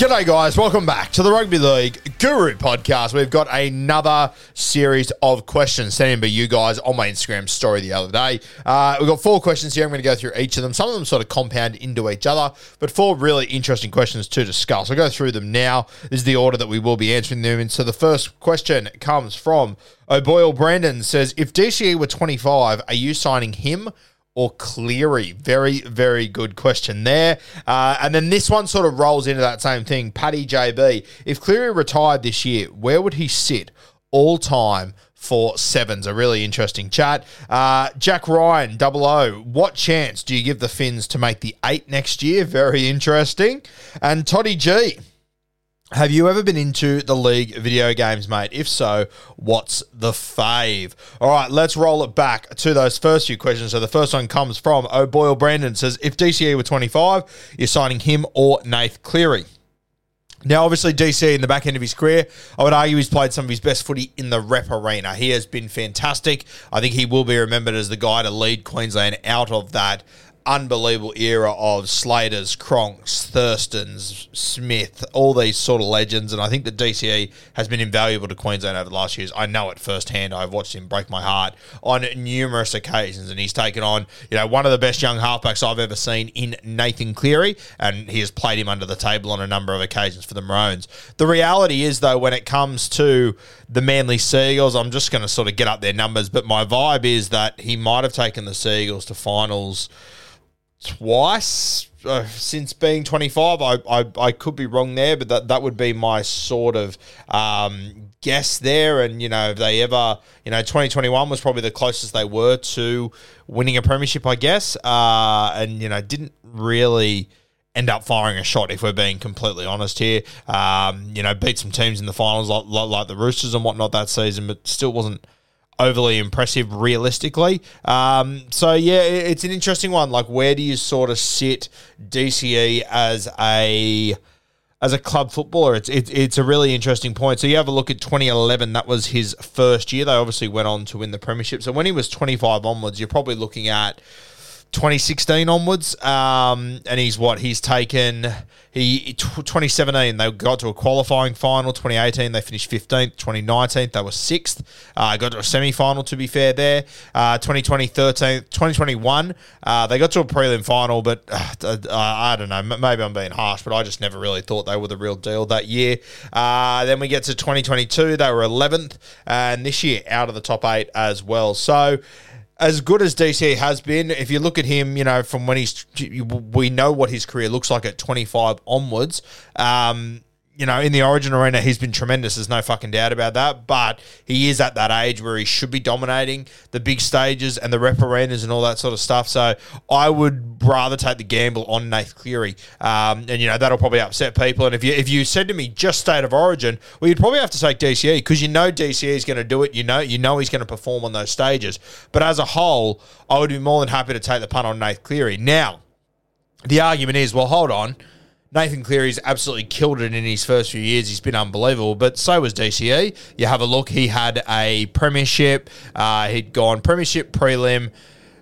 G'day, guys. Welcome back to the Rugby League Guru podcast. We've got another series of questions sent in by you guys on my Instagram story the other day. Uh, we've got four questions here. I'm going to go through each of them. Some of them sort of compound into each other, but four really interesting questions to discuss. I'll go through them now. This is the order that we will be answering them in. So the first question comes from O'Boyle Brandon says, If DCE were 25, are you signing him? Or Cleary? Very, very good question there. Uh, and then this one sort of rolls into that same thing. Paddy JB, if Cleary retired this year, where would he sit all time? For sevens, a really interesting chat. Uh, Jack Ryan, double O. What chance do you give the Finns to make the eight next year? Very interesting. And Toddy G, have you ever been into the league video games, mate? If so, what's the fave? All right, let's roll it back to those first few questions. So the first one comes from oh O'Boyle Brandon says, if DCE were 25, you're signing him or Nath Cleary. Now, obviously, DC in the back end of his career, I would argue he's played some of his best footy in the rep arena. He has been fantastic. I think he will be remembered as the guy to lead Queensland out of that unbelievable era of Slaters, Cronks, Thurstons, Smith, all these sort of legends. And I think the DCE has been invaluable to Queensland over the last years. I know it firsthand. I've watched him break my heart on numerous occasions, and he's taken on, you know, one of the best young halfbacks I've ever seen in Nathan Cleary, and he has played him under the table on a number of occasions for the Maroons. The reality is, though, when it comes to the Manly Seagulls, I'm just going to sort of get up their numbers, but my vibe is that he might have taken the Seagulls to finals twice uh, since being 25. I, I, I could be wrong there, but that, that would be my sort of um, guess there. And, you know, if they ever, you know, 2021 was probably the closest they were to winning a premiership, I guess. Uh, and, you know, didn't really end up firing a shot if we're being completely honest here. Um, you know, beat some teams in the finals like, like, like the Roosters and whatnot that season, but still wasn't overly impressive realistically. Um, so yeah, it's an interesting one. Like, where do you sort of sit DCE as a as a club footballer? It's it's it's a really interesting point. So you have a look at 2011. That was his first year. They obviously went on to win the premiership. So when he was 25 onwards, you're probably looking at 2016 onwards, um, and he's what he's taken. He 2017 they got to a qualifying final. 2018 they finished 15th. 2019 they were sixth. Uh, got to a semi final to be fair there. Uh, 2020 13th. 2021 uh, they got to a prelim final, but uh, I don't know. Maybe I'm being harsh, but I just never really thought they were the real deal that year. Uh, then we get to 2022 they were 11th, and this year out of the top eight as well. So as good as DC has been, if you look at him, you know, from when he's, we know what his career looks like at 25 onwards. Um, you know, in the Origin arena, he's been tremendous. There's no fucking doubt about that. But he is at that age where he should be dominating the big stages and the rep arenas and all that sort of stuff. So I would rather take the gamble on Nath Cleary, um, and you know that'll probably upset people. And if you if you said to me just state of Origin, well, you'd probably have to take DCE because you know DCE is going to do it. You know you know he's going to perform on those stages. But as a whole, I would be more than happy to take the punt on Nath Cleary. Now, the argument is, well, hold on. Nathan Cleary's absolutely killed it in his first few years. He's been unbelievable, but so was DCE. You have a look, he had a premiership, uh, he'd gone premiership, prelim,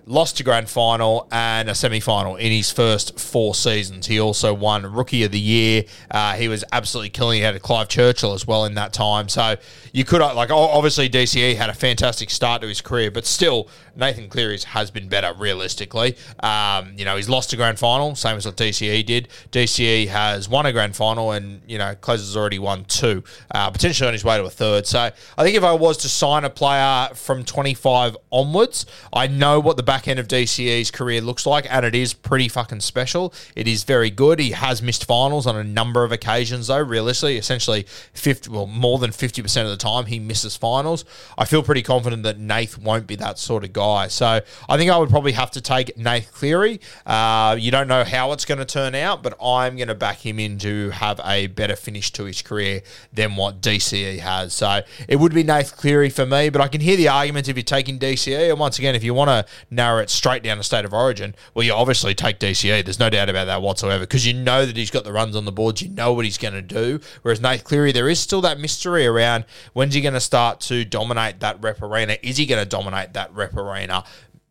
lost to grand final and a semi final in his first four seasons. He also won Rookie of the Year. Uh, he was absolutely killing. He had a Clive Churchill as well in that time. So you could, like, obviously DCE had a fantastic start to his career, but still, Nathan Cleary's has been better realistically. Um, you know, he's lost a grand final, same as what DCE did. DCE has won a grand final and, you know, Close has already won two, uh, potentially on his way to a third. So I think if I was to sign a player from 25 onwards, I know what the back back end of DCE's career looks like, and it is pretty fucking special. It is very good. He has missed finals on a number of occasions, though. Realistically, essentially, 50, well, more than 50% of the time he misses finals. I feel pretty confident that Nath won't be that sort of guy. So I think I would probably have to take Nath Cleary. Uh, you don't know how it's going to turn out, but I'm going to back him in to have a better finish to his career than what DCE has. So it would be Nath Cleary for me, but I can hear the argument if you're taking DCE. And once again, if you want to narrow it straight down to state of origin, well, you obviously take DCE. There's no doubt about that whatsoever because you know that he's got the runs on the boards. You know what he's going to do. Whereas Nate Cleary, there is still that mystery around when's he going to start to dominate that rep arena? Is he going to dominate that rep arena?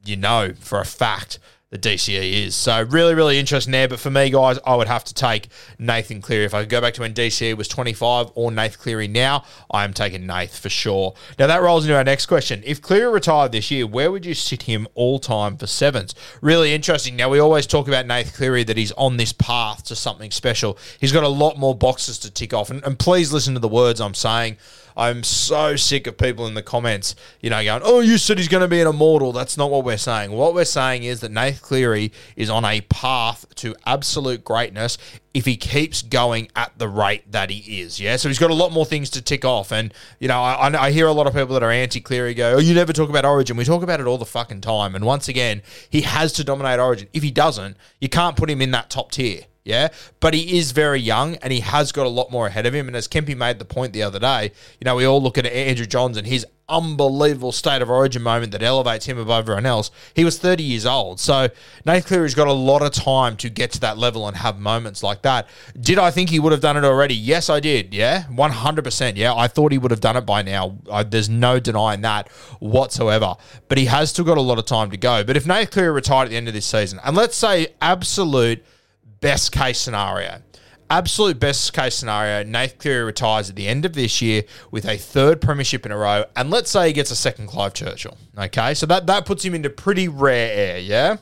You know for a fact the DCE is. So really, really interesting there. But for me, guys, I would have to take Nathan Cleary. If I could go back to when DCE was 25 or Nath Cleary now, I am taking Nath for sure. Now that rolls into our next question. If Cleary retired this year, where would you sit him all time for sevens? Really interesting. Now we always talk about Nath Cleary that he's on this path to something special. He's got a lot more boxes to tick off. And, and please listen to the words I'm saying. I'm so sick of people in the comments, you know, going, oh, you said he's going to be an immortal. That's not what we're saying. What we're saying is that Nath Cleary is on a path to absolute greatness if he keeps going at the rate that he is. Yeah. So he's got a lot more things to tick off. And, you know, I, I hear a lot of people that are anti Cleary go, oh, you never talk about Origin. We talk about it all the fucking time. And once again, he has to dominate Origin. If he doesn't, you can't put him in that top tier. Yeah, but he is very young and he has got a lot more ahead of him. And as Kempy made the point the other day, you know, we all look at Andrew Johns and his unbelievable state of origin moment that elevates him above everyone else. He was 30 years old. So Nate Cleary's got a lot of time to get to that level and have moments like that. Did I think he would have done it already? Yes, I did. Yeah, 100%. Yeah, I thought he would have done it by now. I, there's no denying that whatsoever. But he has still got a lot of time to go. But if Nate Cleary retired at the end of this season, and let's say absolute – best case scenario. Absolute best case scenario, Nath Cleary retires at the end of this year with a third premiership in a row, and let's say he gets a second Clive Churchill. Okay, so that, that puts him into pretty rare air, yeah?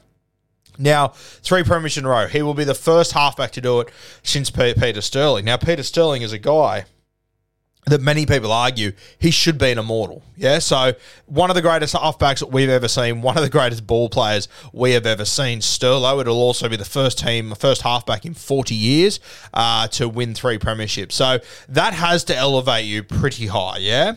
Now, three premiership in a row. He will be the first halfback to do it since Peter Sterling. Now, Peter Sterling is a guy that many people argue he should be an immortal. Yeah, so one of the greatest halfbacks that we've ever seen, one of the greatest ball players we have ever seen. Sterlo, it'll also be the first team, first halfback in 40 years uh, to win three premierships. So that has to elevate you pretty high. Yeah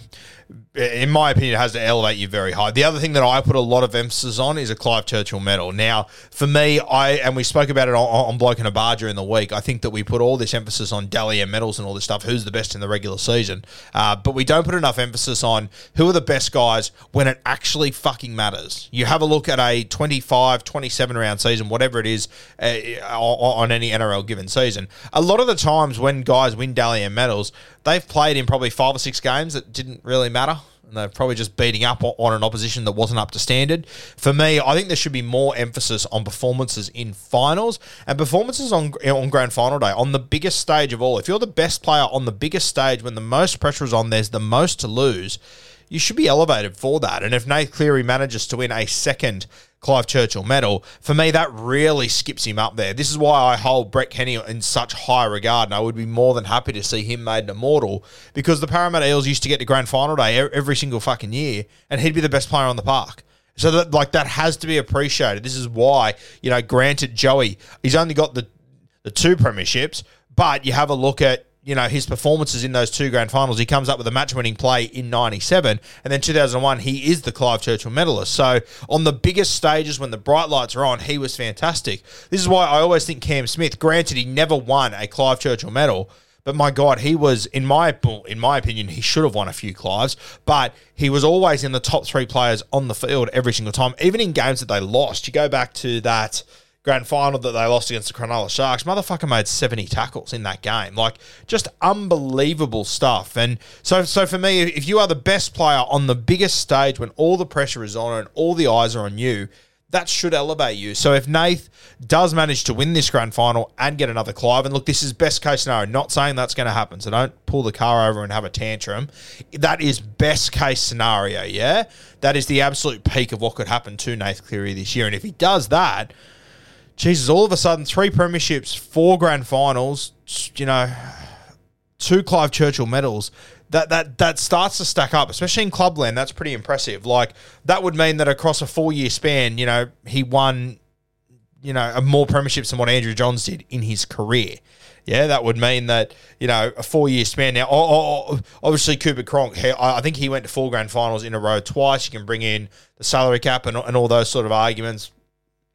in my opinion, it has to elevate you very high. The other thing that I put a lot of emphasis on is a Clive Churchill medal. Now, for me, I and we spoke about it on, on Bloke in a Bar during the week. I think that we put all this emphasis on Dally M medals and all this stuff. Who's the best in the regular season? Uh, but we don't put enough emphasis on who are the best guys when it actually fucking matters. You have a look at a 25, 27 round season, whatever it is, uh, on any NRL given season. A lot of the times when guys win Dally M medals, they've played in probably five or six games that didn't really matter. And they're probably just beating up on an opposition that wasn't up to standard. For me, I think there should be more emphasis on performances in finals and performances on on grand final day on the biggest stage of all. If you're the best player on the biggest stage when the most pressure is on, there's the most to lose. You should be elevated for that. And if Nate Cleary manages to win a second Clive Churchill medal, for me, that really skips him up there. This is why I hold Brett Kenny in such high regard, and I would be more than happy to see him made an immortal because the Parramatta Eels used to get to grand final day every single fucking year, and he'd be the best player on the park. So that like that has to be appreciated. This is why you know, granted, Joey, he's only got the the two premierships, but you have a look at you know, his performances in those two grand finals, he comes up with a match winning play in 97. And then 2001, he is the Clive Churchill medalist. So on the biggest stages when the bright lights are on, he was fantastic. This is why I always think Cam Smith, granted, he never won a Clive Churchill medal. But my God, he was in my in my opinion, he should have won a few Clives. But he was always in the top three players on the field every single time, even in games that they lost. You go back to that grand final that they lost against the Cronulla Sharks, motherfucker made 70 tackles in that game. Like, just unbelievable stuff. And so, so for me, if you are the best player on the biggest stage when all the pressure is on and all the eyes are on you, that should elevate you. So if Nath does manage to win this grand final and get another Clive, and look, this is best case scenario, not saying that's going to happen. So don't pull the car over and have a tantrum. That is best case scenario, yeah? That is the absolute peak of what could happen to Nath Cleary this year. And if he does that, Jesus, all of a sudden, three premierships, four grand finals, you know, two Clive Churchill medals that that that starts to stack up, especially in clubland. That's pretty impressive. Like that would mean that across a four year span, you know, he won, you know, more premierships than what Andrew Johns did in his career. Yeah, that would mean that you know a four year span. Now, obviously Cooper Cronk, I think he went to four grand finals in a row twice. You can bring in the salary cap and, and all those sort of arguments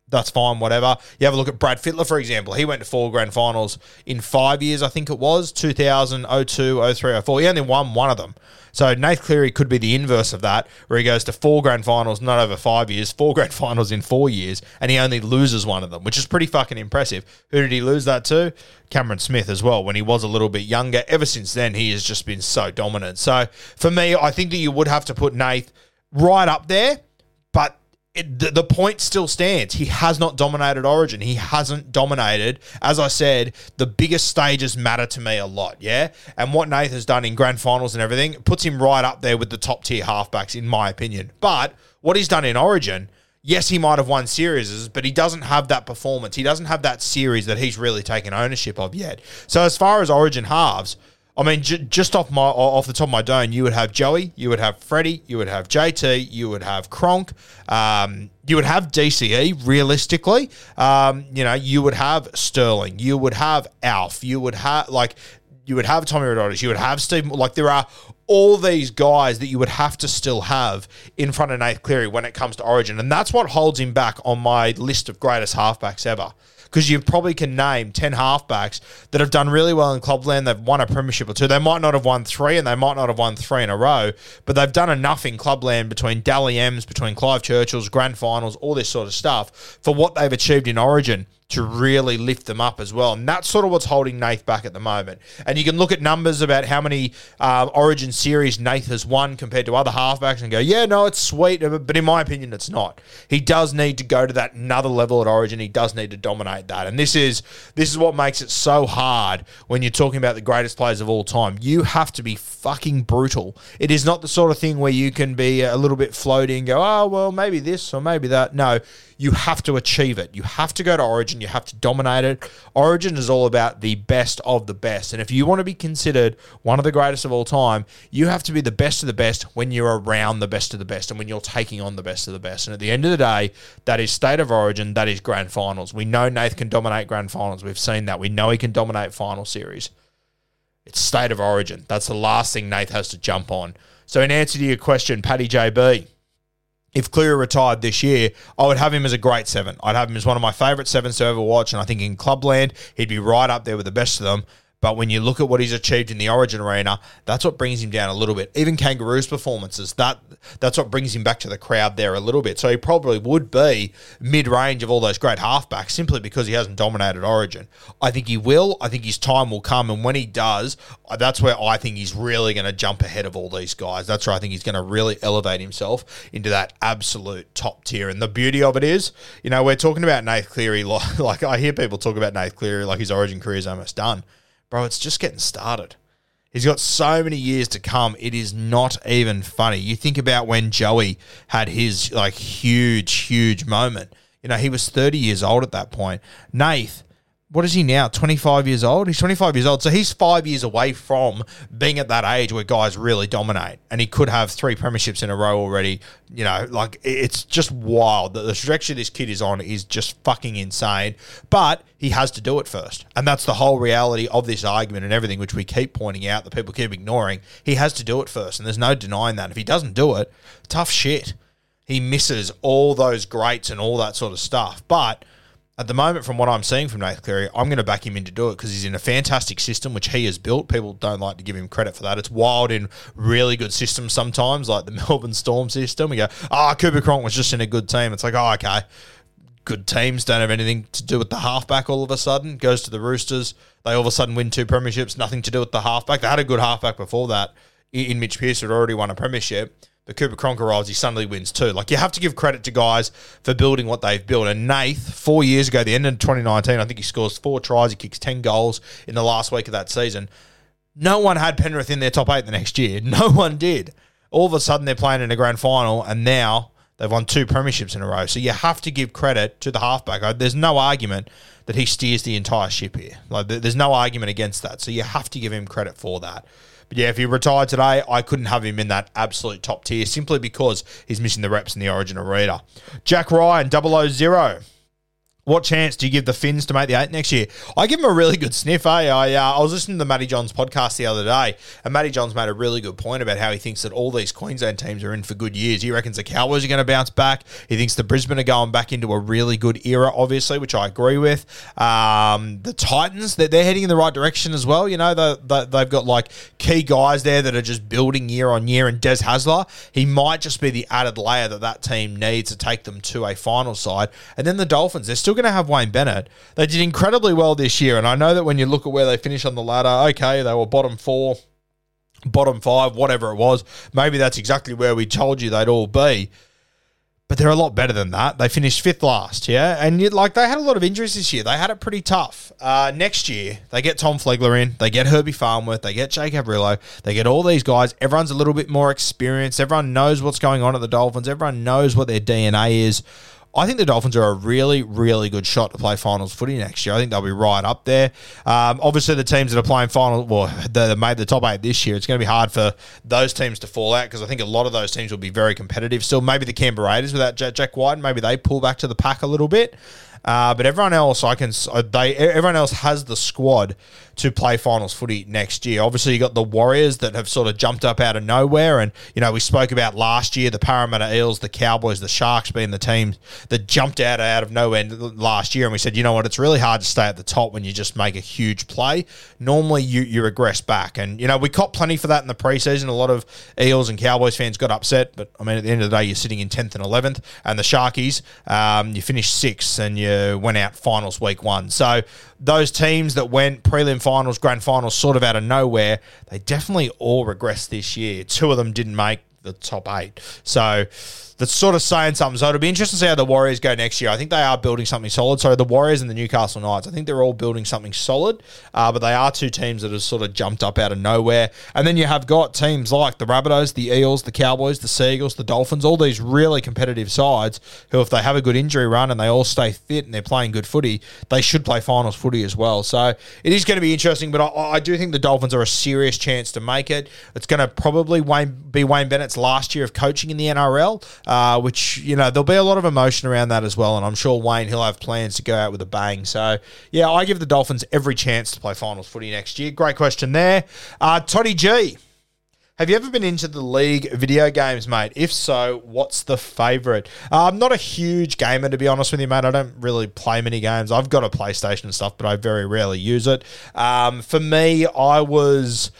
that's fine, whatever. You have a look at Brad Fittler, for example. He went to four grand finals in five years, I think it was 2000, 02, 03, 04. He only won one of them. So Nath Cleary could be the inverse of that, where he goes to four grand finals, not over five years, four grand finals in four years, and he only loses one of them, which is pretty fucking impressive. Who did he lose that to? Cameron Smith as well, when he was a little bit younger. Ever since then, he has just been so dominant. So for me, I think that you would have to put Nath right up there, it, the, the, point still stands. He has not dominated Origin. He hasn't dominated. As I said, the biggest stages matter to me a lot, yeah? And what Nath has done in grand finals and everything puts him right up there with the top tier halfbacks, in my opinion. But what he's done in Origin, yes, he might have won series, but he doesn't have that performance. He doesn't have that series that he's really taken ownership of yet. So as far as Origin halves, I mean, j- just off my off the top of my dome, you would have Joey, you would have Freddie, you would have JT, you would have Cronk, um, you would have DCE. Realistically, um, you know, you would have Sterling, you would have Alf, you would have like you would have Tommy Raudonikis, you would have Steve. Like there are all these guys that you would have to still have in front of Nath Cleary when it comes to Origin, and that's what holds him back on my list of greatest halfbacks ever because you probably can name 10 halfbacks that have done really well in clubland. They've won a premiership or two. They might not have won three and they might not have won three in a row, but they've done enough in clubland between Dally M's, between Clive Churchill's, grand finals, all this sort of stuff for what they've achieved in Origin to really lift them up as well. And that's sort of what's holding Nath back at the moment. And you can look at numbers about how many um, Origin series Nath has won compared to other halfbacks and go, yeah, no, it's sweet. But in my opinion, it's not. He does need to go to that another level at Origin. He does need to dominate that. And this is this is what makes it so hard when you're talking about the greatest players of all time. You have to be fucking brutal. It is not the sort of thing where you can be a little bit floaty and go, oh, well, maybe this or maybe that. No, you have to achieve it. You have to go to Origin. You have to dominate it. Origin is all about the best of the best. And if you want to be considered one of the greatest of all time, you have to be the best of the best when you're around the best of the best and when you're taking on the best of the best. And at the end of the day, that is state of origin, that is grand finals. We know Nath can dominate grand finals. We've seen that. We know he can dominate final series. It's state of origin. That's the last thing Nath has to jump on. So, in answer to your question, Paddy JB, if Cleary retired this year, I would have him as a great seven. I'd have him as one of my favourite sevens to ever watch, and I think in clubland he'd be right up there with the best of them. But when you look at what he's achieved in the Origin arena, that's what brings him down a little bit. Even Kangaroo's performances, that that's what brings him back to the crowd there a little bit. So he probably would be mid range of all those great halfbacks simply because he hasn't dominated Origin. I think he will. I think his time will come, and when he does, that's where I think he's really going to jump ahead of all these guys. That's where I think he's going to really elevate himself into that absolute top tier. And the beauty of it is, you know, we're talking about Nath Cleary. Like, like I hear people talk about Nath Cleary like his Origin career is almost done bro, it's just getting started. He's got so many years to come. It is not even funny. You think about when Joey had his like huge, huge moment. You know, he was 30 years old at that point. Nath what is he now? 25 years old? He's 25 years old. So he's five years away from being at that age where guys really dominate. And he could have three premierships in a row already. You know, like it's just wild that the trajectory this kid is on is just fucking insane. But he has to do it first. And that's the whole reality of this argument and everything, which we keep pointing out that people keep ignoring. He has to do it first. And there's no denying that. If he doesn't do it, tough shit. He misses all those greats and all that sort of stuff. But at the moment, from what I'm seeing from Nathan Cleary, I'm going to back him in to do it because he's in a fantastic system which he has built. People don't like to give him credit for that. It's wild in really good systems sometimes, like the Melbourne Storm system. We go, ah, oh, Cooper Cronk was just in a good team. It's like, oh, okay. Good teams don't have anything to do with the halfback all of a sudden. Goes to the Roosters. They all of a sudden win two premierships. Nothing to do with the halfback. They had a good halfback before that in Mitch Pearce, had already won a premiership but Cooper Cronk arrives, he suddenly wins too. Like you have to give credit to guys for building what they've built. And Nath, four years ago, the end of 2019, I think he scores four tries, he kicks 10 goals in the last week of that season. No one had Penrith in their top eight the next year. No one did. All of a sudden, they're playing in a grand final, and now they've won two premierships in a row. So you have to give credit to the halfback. Uh, there's no argument that he steers the entire ship here. Like there's no argument against that. So you have to give him credit for that. But yeah, if he retired today, I couldn't have him in that absolute top tier simply because he's missing the reps in the Origin arena. Jack Ryan, 000. What chance do you give the Finns to make the eight next year? I give them a really good sniff, eh? I, uh, I was listening to Matty Johns podcast the other day, and Matty Johns made a really good point about how he thinks that all these Queensland teams are in for good years. He reckons the Cowboys are going to bounce back. He thinks the Brisbane are going back into a really good era, obviously, which I agree with. Um, the Titans, they're, they're heading in the right direction as well. You know, they, they, they've got like key guys there that are just building year on year, and Des Hasler, he might just be the added layer that that team needs to take them to a final side. And then the Dolphins, they're still still going to have Wayne Bennett. They did incredibly well this year, and I know that when you look at where they finished on the ladder, okay, they were bottom four, bottom five, whatever it was. Maybe that's exactly where we told you they'd all be. But they're a lot better than that. They finished fifth last, yeah, and you, like they had a lot of injuries this year. They had it pretty tough. Uh, next year, they get Tom Flegler in, they get Herbie Farnworth, they get Jake Averillo, they get all these guys. Everyone's a little bit more experienced. Everyone knows what's going on at the Dolphins. Everyone knows what their DNA is. I think the Dolphins are a really, really good shot to play finals footy next year. I think they'll be right up there. Um, obviously, the teams that are playing final, well, that made the top eight this year, it's going to be hard for those teams to fall out because I think a lot of those teams will be very competitive. Still, maybe the Canberra Raiders without Jack Wighton, maybe they pull back to the pack a little bit. Uh, but everyone else, I can uh, they everyone else has the squad to play finals footy next year. Obviously, you got the Warriors that have sort of jumped up out of nowhere, and you know we spoke about last year the Parramatta Eels, the Cowboys, the Sharks being the teams that jumped out out of nowhere last year, and we said, you know what, it's really hard to stay at the top when you just make a huge play. Normally, you you regress back, and you know we caught plenty for that in the preseason. A lot of Eels and Cowboys fans got upset, but I mean at the end of the day, you're sitting in tenth and eleventh, and the Sharkies, um, you finished sixth, and you Uh, went out finals week one. So those teams that went prelim finals, grand finals, sort of out of nowhere, they definitely all regressed this year. Two of them didn't make the top eight. So that's sort of saying something. So it'll be interesting to see how the Warriors go next year. I think they are building something solid. So the Warriors and the Newcastle Knights, I think they're all building something solid, uh, but they are two teams that have sort of jumped up out of nowhere. And then you have got teams like the Rabbitohs, the Eels, the Cowboys, the Seagulls, the Dolphins, all these really competitive sides who, if they have a good injury run and they all stay fit and they're playing good footy, they should play finals footy as well. So it is going to be interesting, but I, I do think the Dolphins are a serious chance to make it. It's going to probably Wayne, be Wayne Bennett's last year of coaching in the NRL, uh, which you know there'll be a lot of emotion around that as well. And I'm sure Wayne he'll have plans to go out with a bang. So yeah, I give the Dolphins every chance to play finals footy next year. Great question there, uh, Toddy G. Have you ever been into the league video games, mate? If so, what's the favourite? Uh, I'm not a huge gamer, to be honest with you, mate. I don't really play many games. I've got a PlayStation and stuff, but I very rarely use it. Um, for me, I was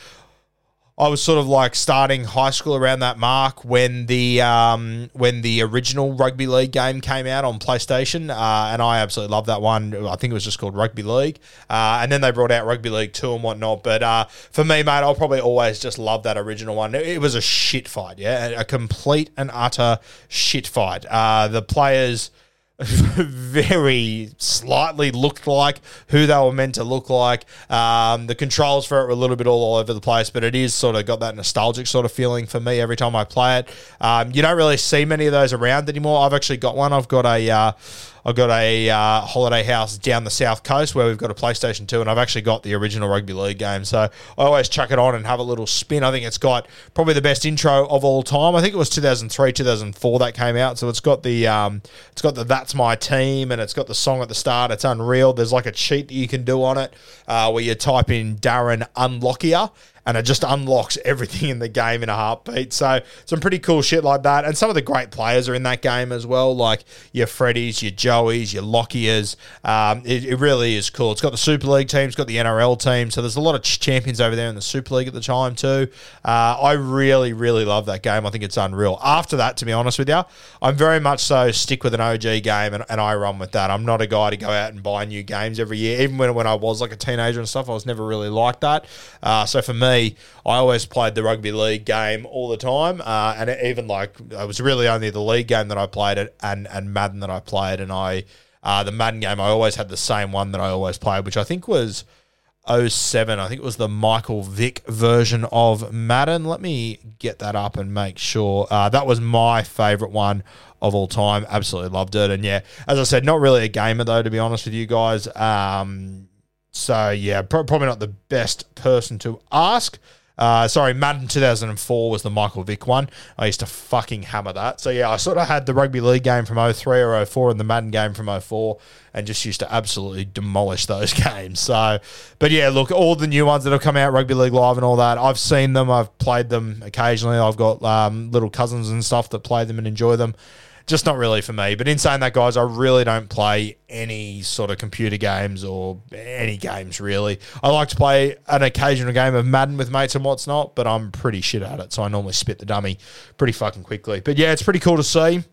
I was sort of like starting high school around that mark when the um, when the original rugby league game came out on PlayStation, uh, and I absolutely loved that one. I think it was just called Rugby League, uh, and then they brought out Rugby League Two and whatnot. But uh, for me, mate, I'll probably always just love that original one. It, it was a shit fight, yeah, a complete and utter shit fight. Uh, the players very slightly looked like who they were meant to look like. Um, the controls for it were a little bit all over the place, but it is sort of got that nostalgic sort of feeling for me every time I play it. Um, you don't really see many of those around anymore. I've actually got one. I've got a. Uh, I've got a uh, holiday house down the south coast where we've got a PlayStation 2, and I've actually got the original rugby league game. So I always chuck it on and have a little spin. I think it's got probably the best intro of all time. I think it was 2003, 2004 that came out. So it's got the um, it's got the That's My Team, and it's got the song at the start. It's unreal. There's like a cheat that you can do on it uh, where you type in Darren Unlockier and it just unlocks everything in the game in a heartbeat. So some pretty cool shit like that. And some of the great players are in that game as well, like your Freddies, your Joeys, your Lockyers. Um, it, it, really is cool. It's got the Super League team, it's got the NRL team. So there's a lot of champions over there in the Super League at the time too. Uh, I really, really love that game. I think it's unreal. After that, to be honest with you, I'm very much so stick with an OG game and, and I run with that. I'm not a guy to go out and buy new games every year. Even when, when I was like a teenager and stuff, I was never really like that. Uh, so for me, I always played the rugby league game all the time, uh, and even like it was really only the league game that I played it, and and Madden that I played, and I uh, the Madden game I always had the same one that I always played, which I think was 07. I think it was the Michael Vick version of Madden. Let me get that up and make sure. Uh, that was my favorite one of all time. Absolutely loved it. And yeah, as I said, not really a gamer though, to be honest with you guys. Um, so yeah, pro- probably not the best person to ask. Uh, sorry, Madden 2004 was the Michael Vick one. I used to fucking hammer that. So yeah, I sort of had the rugby league game from 03 or 04 and the Madden game from 04 and just used to absolutely demolish those games. So, but yeah, look, all the new ones that have come out, Rugby League Live and all that, I've seen them. I've played them occasionally. I've got um, little cousins and stuff that play them and enjoy them just not really for me. But in saying that, guys, I really don't play any sort of computer games or any games really. I like to play an occasional game of Madden with mates and what's not, but I'm pretty shit at it. So I normally spit the dummy pretty fucking quickly. But yeah, it's pretty cool to see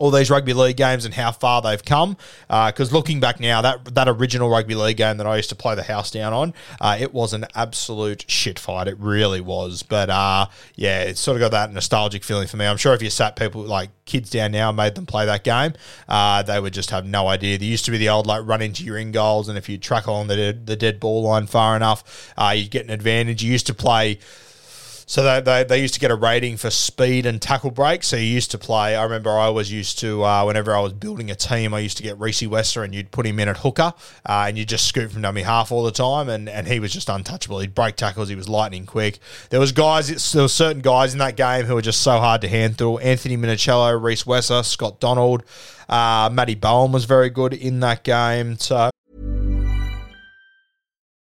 all these rugby league games and how far they've come. Because uh, looking back now, that that original rugby league game that I used to play the house down on, uh, it was an absolute shit fight. It really was. But uh, yeah, it's sort of got that nostalgic feeling for me. I'm sure if you sat people like kids down now and made them play that game, uh, they would just have no idea. There used to be the old like run into your in goals, and if you track along the dead, the dead ball line far enough, uh, you get an advantage. You used to play so they, they, they, used to get a rating for speed and tackle breaks. So you used to play. I remember I was used to uh, whenever I was building a team, I used to get Rhys Wesser and you'd put him in at hooker, uh, and you just scoop from dummy half all the time, and, and he was just untouchable. He'd break tackles. He was lightning quick. There was guys. There were certain guys in that game who were just so hard to handle. Anthony Minichiello, Rhys Wesser, Scott Donald, uh, Matty Bowen was very good in that game. So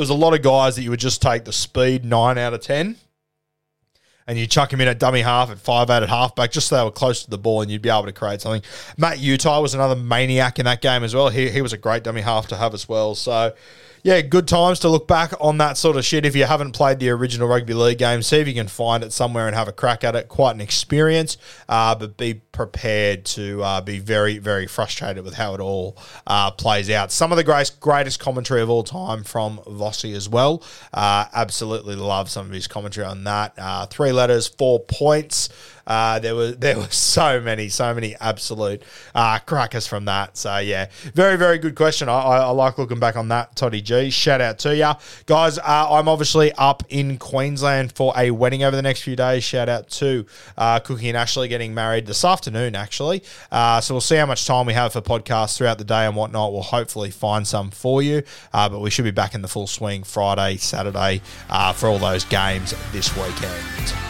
There was a lot of guys that you would just take the speed nine out of ten, and you chuck him in at dummy half at five out at halfback, just so they were close to the ball, and you'd be able to create something. Matt Utai was another maniac in that game as well. He he was a great dummy half to have as well. So yeah, good times to look back on that sort of shit. If you haven't played the original rugby league game, see if you can find it somewhere and have a crack at it. Quite an experience, uh, but be prepared to uh, be very, very frustrated with how it all uh, plays out. Some of the greatest, greatest commentary of all time from Vossi as well. Uh, absolutely love some of his commentary on that. Uh, three letters, four points. Uh, there were there were so many, so many absolute uh, crackers from that. So yeah, very very good question. I, I, I like looking back on that, Toddy G. Shout out to you guys. I'm obviously up in Queensland for a wedding over the next few days. Shout out to Cookie and Ashley getting married this afternoon, actually. Uh, so we'll see how much time we have for podcasts throughout the day and whatnot. We'll hopefully find some for you, uh, but we should be back in the full swing Friday, Saturday for all those games this weekend.